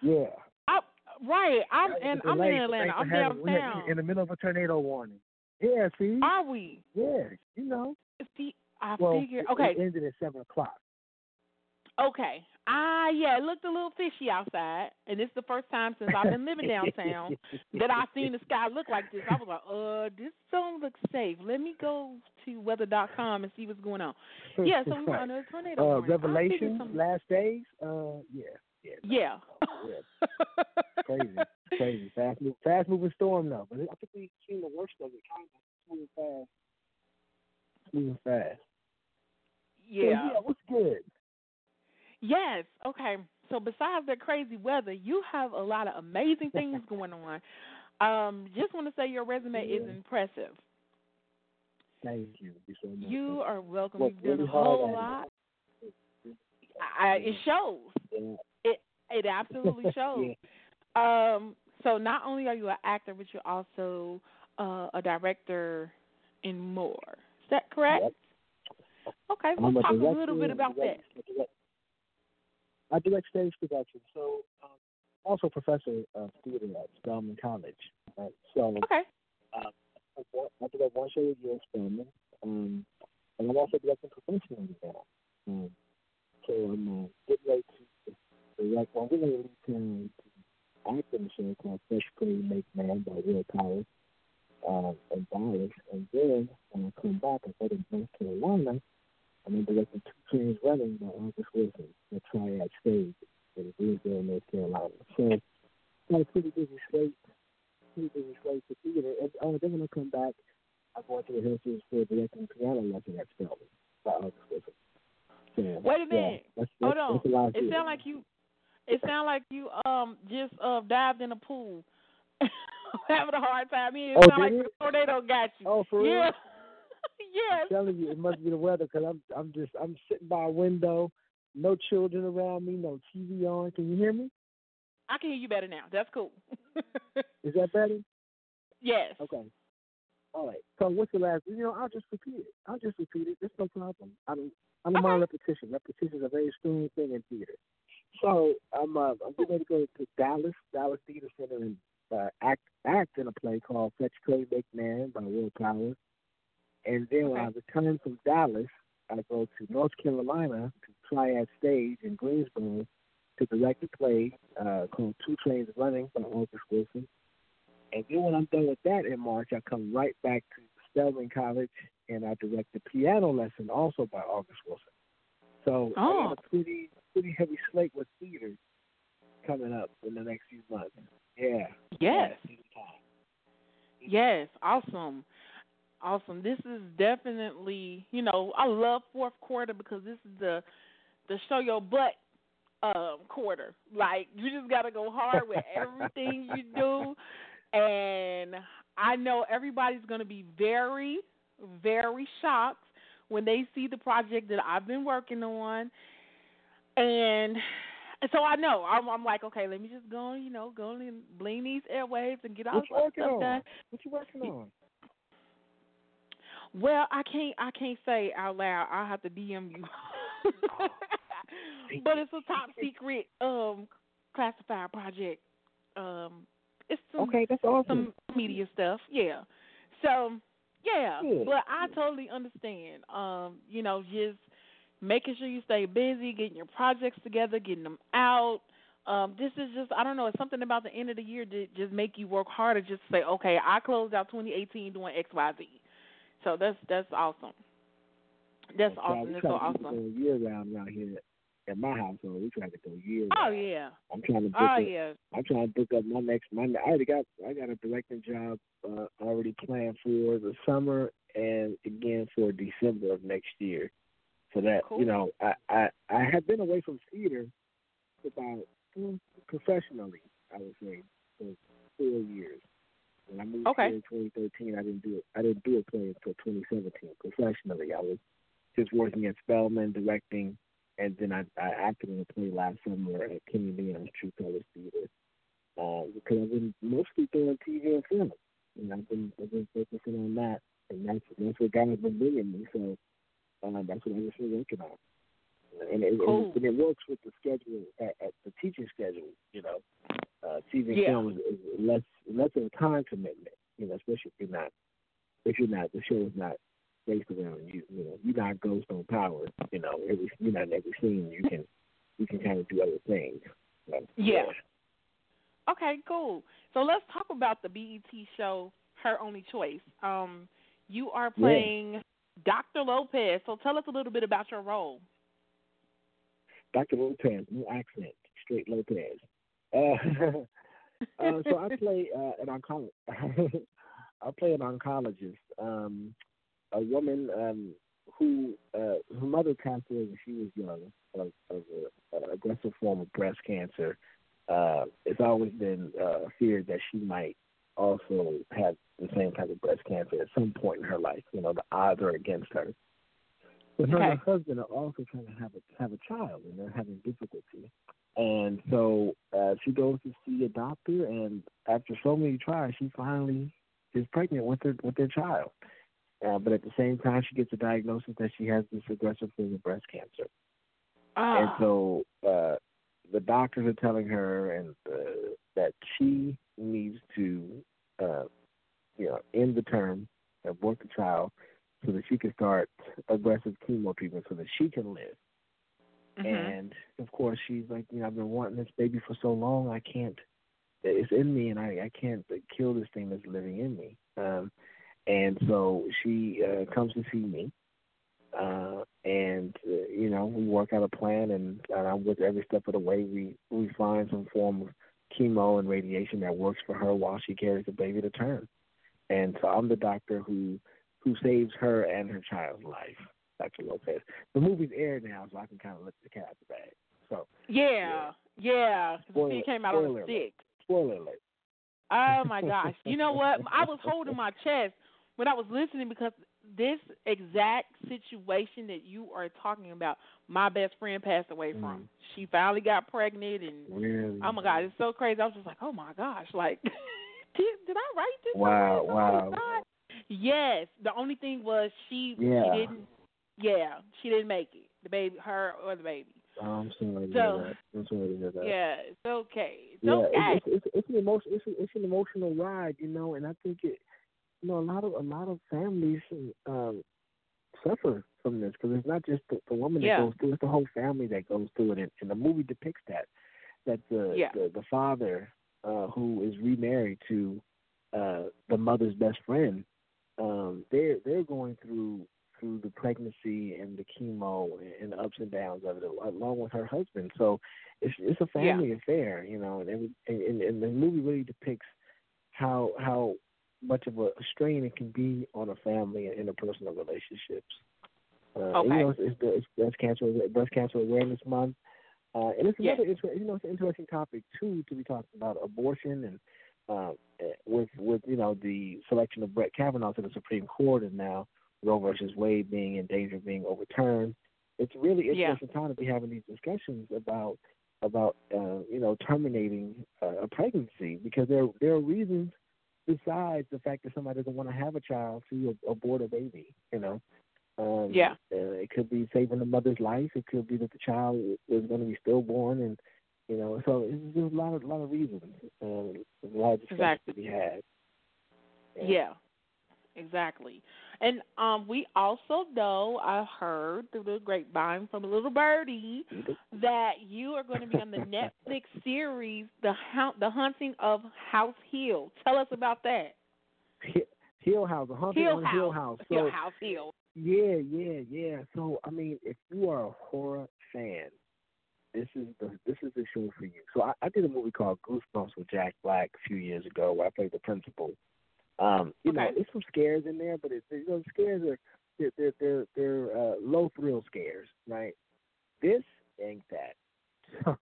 Yeah. I, right. I'm in. I'm in Atlanta. I'm for downtown. in the middle of a tornado warning. Yeah, see? Are we? Yeah, you know. See, I Well, figured. Okay, It ended at 7 o'clock. okay. Ah, yeah. It looked a little fishy outside, and it's the first time since I've been living downtown that I've seen the sky look like this. I was like, uh, this don't look safe. Let me go to weather.com and see what's going on. Yeah, so we were under a tornado. Uh. Revelation, last days. Uh, yeah, yeah. Yeah. crazy, crazy, fast move, fast moving storm though. But I think we've seen the worst of it, kind of moving fast, moving fast. So, yeah. yeah. What's good? Yes. Okay. So besides that crazy weather, you have a lot of amazing things going on. Um, just want to say your resume is impressive. Thank you. You so. You are welcome. Worked You've done a whole lot. I, it shows. Yeah. It it absolutely shows. Um, so not only are you an actor, but you're also uh, a director and more. Is that correct? Yep. Okay, let's talk a little bit about direct- that. direct- I direct stage production, so um, also professor of theater at Spelman College. Right? So Okay. uh, I direct- one show a year at Spelman, um, and I'm also directing professionally now. Um, so I'm uh, getting ready to direct. Well, I'm getting ready to act in a show called Fetch Clay Make Man by Will Powers um, in Dallas, and then when I come back, I go to North Carolina. I'm directing two trains running by August Wilson, the Triad Stage in Greensboro, North Carolina. So, got a pretty busy slate, pretty busy slate for theater. And uh, then when I come back, I'm going to rehearsals for the directing piano lesson at Spelman by August Wilson. So, Wait a yeah, minute. that's, Hold that's, on. That's lot of It theater. sound like you. It sound like you um just uh dived in a pool, having a hard time. I mean, it Oh, sound like did the it? tornado got you. Oh, for yeah. real? I'm telling you, it must be the weather because I'm I'm just I'm sitting by a window, no children around me, no TV on. Can you hear me? I can hear you better now. That's cool. Is that better? yes. Okay. All right. So what's the last? You know, I'll just repeat it. I'll just repeat it. There's no problem. I don't. I don't mind repetition. Repetition is a very strong thing in theater. So I'm uh, I'm getting ready to go to Dallas, Dallas Theater Center, and uh, act act in a play called Fetch Clay Make Man by Will Powers. And then when I return from Dallas, I go to North Carolina to Triad Stage in Greensboro to direct a play uh, called Two Trains Running by August Wilson. And then when I'm done with that in March, I come right back to Spelman College and I direct a piano lesson also by August Wilson. So I Oh. got a pretty pretty heavy slate with theater coming up in the next few months. Yeah. Yes. Yes. Awesome. Awesome. This is definitely, you know, I love fourth quarter because this is the the show your butt um quarter. Like you just got to go hard with everything you do and I know everybody's going to be very very shocked when they see the project that I've been working on and so I know I'm, I'm like, okay, let me just go, you know, go and bling these airwaves and get all this stuff on? done. What you working on? Well, I can't I can't say out loud. I'll have to DM you. but it's a top secret um classified project. Um it's some Okay, that's awesome. some media stuff. Yeah. So yeah. Good. But I totally understand. Um, you know, just making sure you stay busy, getting your projects together, getting them out, um, this is just I don't know. It's something about the end of the year that just make you work harder. Just say, okay, I closed out 2018 doing X, Y, Z. So that's that's awesome. That's awesome. That's so awesome. Year round around here at my household, we try to go year. Round. Oh yeah. I'm trying to book. Oh up, yeah. I'm trying to book up my next Monday. I already got I got a directing job uh, already planned for the summer and again for December of next year. So that Cool. you know, I I I had been away from theater about mm, professionally, I would say, for four years. When I moved Okay. here in 2013, I didn't do it. I didn't do a play until 2017 professionally. I was just working at Spelman, directing, and then I, I acted in a play last summer at Kenny Leon's True Colors Theater. Uh, because I've been mostly doing TV and film, and I've been I've been focusing on that, and that's that's what God has been bringing me. So uh, that's what I've just been working on. And it, Cool. and, and it works with the schedule at, at the teaching schedule. You know, uh, TV Yeah. film is, is less less of a time commitment. You know, especially if you're not if you're not the show is not based around you. You know, you're not Ghost on Power. You know, every you're not in every scene. You can you can kind of do other things. So, Yeah. Okay, cool. So let's talk about the BET show, Her Only Choice. Um, you are Yeah. playing Dr. Lopez. So tell us a little bit about your role. Dr. Lopez, no accent, straight Lopez. Uh, uh, so I play uh, an oncologist. I play an oncologist, um, a woman um, who uh, her mother passed away when she was young of, of an aggressive form of breast cancer. Uh, it's always been uh, feared that she might also have the same type of breast cancer at some point in her life. You know, the odds are against her. But her and her husband are also trying to have a have a child, and they're having difficulty. And so uh, she goes to see a doctor, and after so many tries, she finally is pregnant with her with their child. Uh, but at the same time, she gets a diagnosis that she has this aggressive form of breast cancer. And Ah, so uh, the doctors are telling her and uh, that she needs to, uh, you know, end the term, abort the child, so that she can start aggressive chemo treatment so that she can live. Mhm. And of course, she's like, you know, I've been wanting this baby for so long, I can't. It's in me, and I I can't kill this thing that's living in me. Um, and so she uh, comes to see me, uh, and uh, you know we work out a plan, and, and I'm with every step of the way. We we find some form of chemo and radiation that works for her while she carries the baby to term. And so I'm the doctor who who saves her and her child's life. Dr. Lopez. The movie's aired now, so I can kind of let the cat out the bag. So yeah, yeah. 'cause Spoiler- the it came out on the sixth. spoiler alert. Oh my gosh! You know what? I was holding my chest when I was listening because this exact situation that you are talking about, my best friend passed away from. Mm. She finally got pregnant, and Really? oh my god, it's so crazy. I was just like, oh my gosh, like, did did I write this? Wow, wow. Yes. The only thing was she Yeah. she didn't. Yeah, she didn't make it. The baby, her or the baby. Oh, I'm sorry to So- hear that. I'm sorry to hear that. Yeah, it's okay. It's yeah, okay. it's, it's, it's an emotion. It's, a, it's an emotional ride, you know, and I think it, you know, a lot of a lot of families um, suffer from this because it's not just the, the woman Yeah. that goes through; it's the whole family that goes through it, and, and the movie depicts that. That the Yeah. the, the father uh, who is remarried to uh, the mother's best friend, um, they're they're going through through the pregnancy and the chemo and the ups and downs of it, along with her husband. So it's it's a Yeah. family affair, you know, and, every, and and the movie really depicts how how much of a strain it can be on a family and interpersonal relationships. Uh, and, Okay. you know, it's, it's, the- it's breast cancer breast cancer awareness month, uh, and it's Yeah. another inter- you know it's an interesting topic too to be talking about abortion and uh, eh, with with you know the selection of Brett Kavanaugh to the Supreme Court and now Roe versus Wade being in danger of being overturned. It's really Yeah. interesting time to be having these discussions about about uh, you know terminating uh, a pregnancy because there there are reasons besides the fact that somebody doesn't want to have a child to abort a baby. You know, um, Yeah. uh, it could be saving the mother's life. It could be that the child is going to be stillborn, and you know, so there's a lot of lot of reasons. There's a lot of discussion Exactly. to be had. Yeah, exactly. And um, we also know, I heard through the grapevine from a little birdie, that you are going to be on the Netflix series, the Haunt, the Hunting of House Hill. Tell us about that. Hill House, a haunting Hill on House. Hill House. So Hill House Hill. Yeah, yeah, yeah. So I mean, if you are a horror fan, this is the this is the show for you. So I, I did a movie called Goosebumps with Jack Black a few years ago, where I played the principal. Um, you know, Okay. there's some scares in there, but it, you know, scares are they're they're they're, they're uh, low thrill scares, right? This ain't that.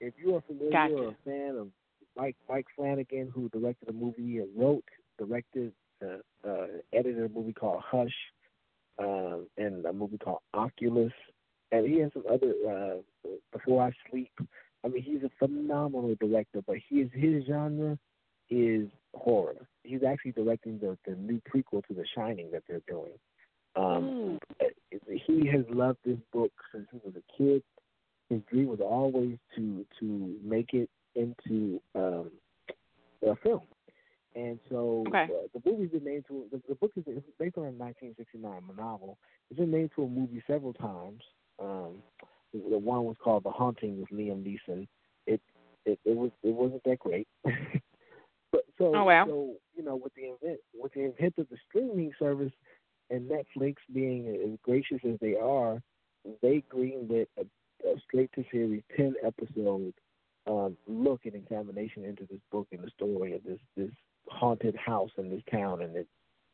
If you are familiar Gotcha. or a fan of Mike Mike Flanagan, who directed a movie and wrote, directed, uh, uh, edited a movie called Hush, um, and a movie called Oculus, and he has some other uh, Before I Sleep. I mean, he's a phenomenal director, but his his genre is horror. He's actually directing the the new prequel to The Shining that they're doing. Um, he has loved this book since he was a kid. His dream was always to to make it into um, a film. And so Okay. uh, the movie's been made to the, the book is based on a 1969 novel. It's been made to a movie several times. Um, the, the one was called The Haunting with Liam Neeson. It it, it was it wasn't that great. but so Oh, wow. so you know with the invent with the invent of the streaming service and Netflix being as gracious as they are, they greenlit a, a straight to series ten episode um, look and examination into this book and the story of this this haunted house in this town and it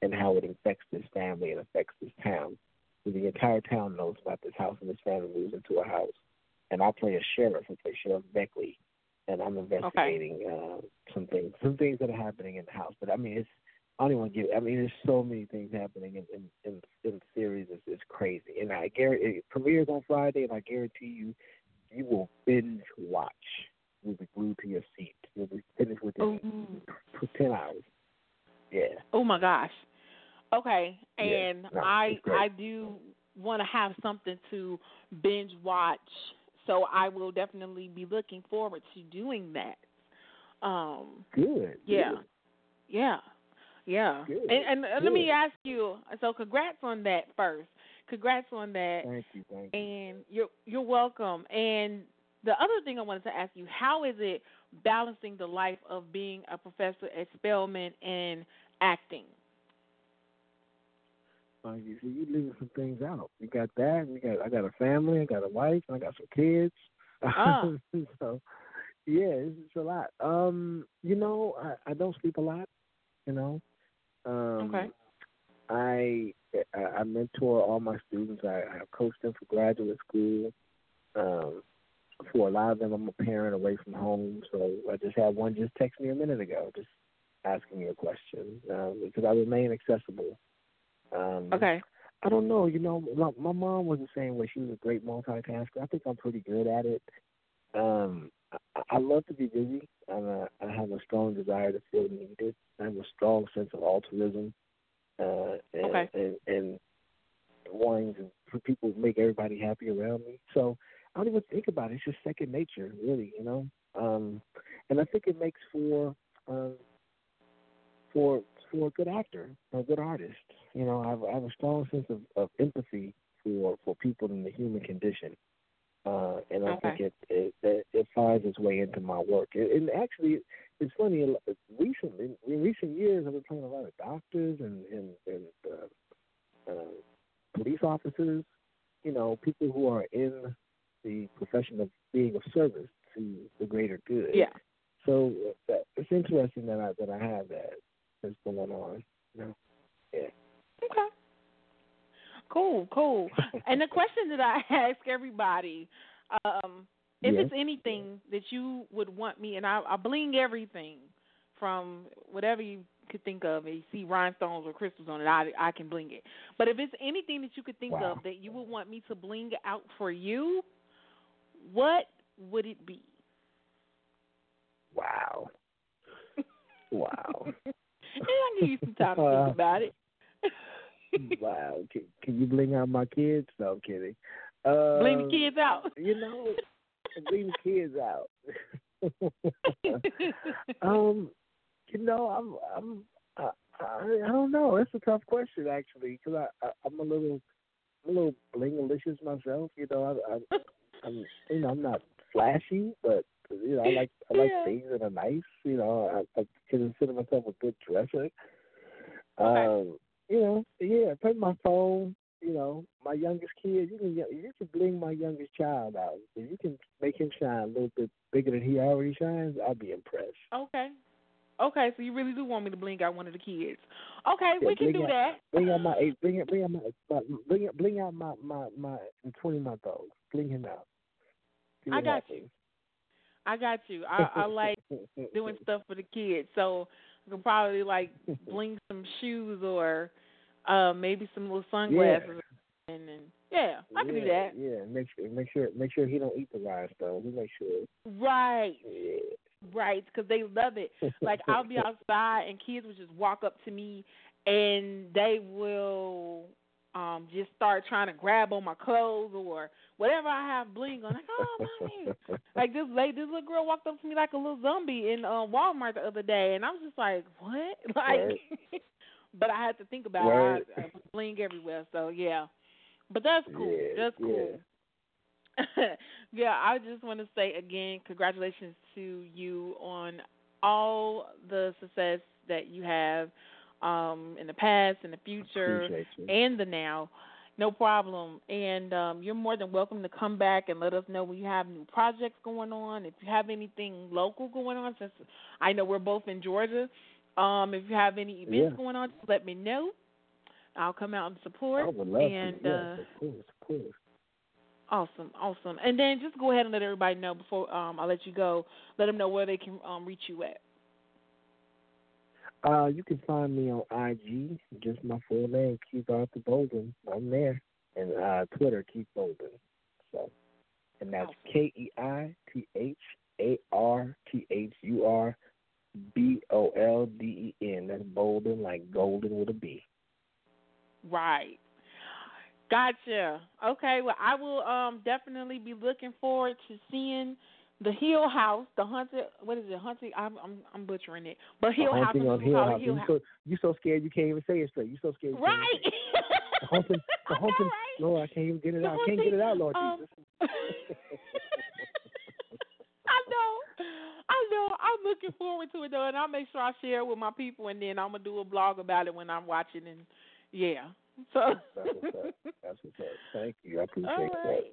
and how it affects this family and affects this town. So the entire town knows about this house and this family moves into a house. And I play a sheriff. I play Sheriff Beckley, and I'm investigating uh, some things, some things that are happening in the house. But I mean, it's I don't even want to give. I mean, there's so many things happening in in, in, in the series. It's, it's crazy. And I guarantee it premieres on Friday, and I guarantee you, you will binge watch. You'll be glued to your seat. You'll be finished with it Ooh. ten hours. Yeah. Oh my gosh. Okay, Yeah, and no, I. I do want to have something to binge watch, so I will definitely be looking forward to doing that. Um, Good. yeah, good. yeah, yeah. Good, And, and uh, let me ask you. So, congrats on that first. Congrats on that. Thank you. Thank you. And you're you're welcome. And the other thing I wanted to ask you, how is it balancing the life of being a professor at Spelman and acting? Uh, you see, you leaving some things out. You got that. You got. I got a family. I got a wife. I got some kids. Ah. so, yeah, it's, it's a lot. Um, you know, I, I don't sleep a lot. You know. Um, Okay. I I I mentor all my students. I, I coach them for graduate school. Um, for a lot of them, I'm a parent away from home. So I just had one just text me a minute ago, just asking me a question um, because I remain accessible. Um, Okay. I don't know. You know, my, my mom was the same way. She was a great multitasker. I think I'm pretty good at it. Um, I, I love to be busy. I'm a, I have a strong desire to feel needed. I have a strong sense of altruism, uh, and, Okay. and and wanting to for people to make everybody happy around me. So I don't even think about it. It's just second nature, really. You know, um, and I think it makes for um, for for a good actor, a good artist. You know, I have, I have a strong sense of, of empathy for for people in the human condition, uh, and I Okay. think it, it it it finds its way into my work. And, and actually, it's funny. Recently, in recent years, I've been playing a lot of doctors and and, and uh, uh, police officers. You know, people who are in the profession of being of service to the greater good. Yeah. So uh, that, it's interesting that I that I have that that's going on. You know? Yeah. Okay. Cool, cool. and the question that I ask everybody, um, if Yes. it's anything that you would want me, and I, I bling everything from whatever you could think of, and you see rhinestones or crystals on it, I, I can bling it. But if it's anything that you could think Wow. of that you would want me to bling out for you, what would it be? Wow. Wow. and I'll give you some time to think about it. wow. Can, can you bling out my kids? No, I'm kidding. Uh, Bling the kids out. You know, bling the kids out. um, you know, I'm I'm uh, I, I don't know. That's a tough question actually, because I, I I'm a little I'm a little blingalicious myself. You know, I, I I'm you know I'm not flashy, but you know I like I like Yeah. things that are nice. You know, I, I consider myself a good dresser. Okay. Um, you know, yeah, play my phone. You know, my youngest kid, you can you can bling my youngest child out. If you can make him shine a little bit bigger than he already shines, I'll be impressed. Okay. Okay, so you really do want me to blink out one of the kids. Okay, Yeah, we can do out, that. Bring out my eight. Bring out. Bring out my. my bring out. Bring out my my my twenty month old. Bring him out. I got happens. I got you. I, I like doing stuff for the kids, so Can probably like bling some shoes or uh maybe some little sunglasses, and then yeah, I can yeah, do that. Yeah. Make sure. Make sure. Make sure he don't eat the rhinestones. We make sure. Right, Yeah. right, because they love it. Like I'll be outside and kids will just walk up to me and they will um just start trying to grab on my clothes or whatever I have bling on. Like, oh mommy. Like this lady, this little girl walked up to me like a little zombie in uh, Walmart the other day, and I was just like, "What?" Like, but I had to think about Word. it. I, I bling everywhere, so yeah. But that's cool. Yeah, that's yeah. cool. yeah, I just want to say again, congratulations to you on all the success that you have um, in the past, in the future, and the now. No problem. And um, you're more than welcome to come back and let us know when you have new projects going on. If you have anything local going on, since I know we're both in Georgia, um, if you have any events Yeah. going on, just let me know. I'll come out and support. I would love and to. Yes, uh, of course, of course. Awesome, awesome. And then just go ahead and let everybody know before um, I let you go. Let them know where they can um, reach you at. Uh, you can find me on IG, just my full name, Keith Arthur Bolden. I'm there, and uh, Twitter, Keith Bolden. So, and that's K E I T H A R T H U R B O L D E N. That's Bolden, like golden with a B. Right. Gotcha. Okay. Well, I will um definitely be looking forward to seeing the Hill House, the haunted. What is it? Haunted. I'm I'm, I'm butchering it, but Hill House. on Hill House. Hill You House. so you so scared you can't even say it straight. You so scared. You Right. The haunting, the haunting. Lord, I can't even get it The out. I can't get it out, Lord um, Jesus. I know. I know. I'm looking forward to it though, and I'll make sure I share it with my people, and then I'm gonna do a blog about it when I'm watching. And yeah. So. That's what's up. That's what's up. Thank you. I appreciate All that.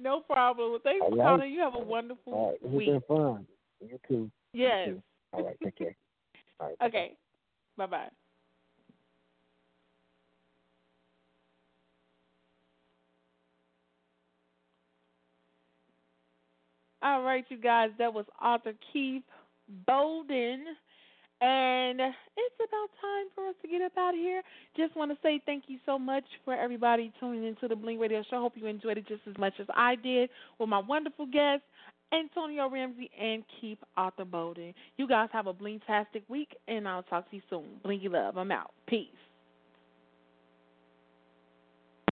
No problem. Thanks All for right. calling. You have a wonderful All right. It's week. been fun. You too. Yes. You too. All right. Take care. All right. Okay. Bye bye. All right, you guys, that was author Keith Bolden. And it's about time for us to get up out of here. Just want to say thank you so much for everybody tuning into the Bling Radio Show. Hope you enjoyed it just as much as I did with my wonderful guests, Antonio Ramsey and Keith Arthur Bolden. You guys have a bling-tastic week, and I'll talk to you soon. Blingy love. I'm out. Peace.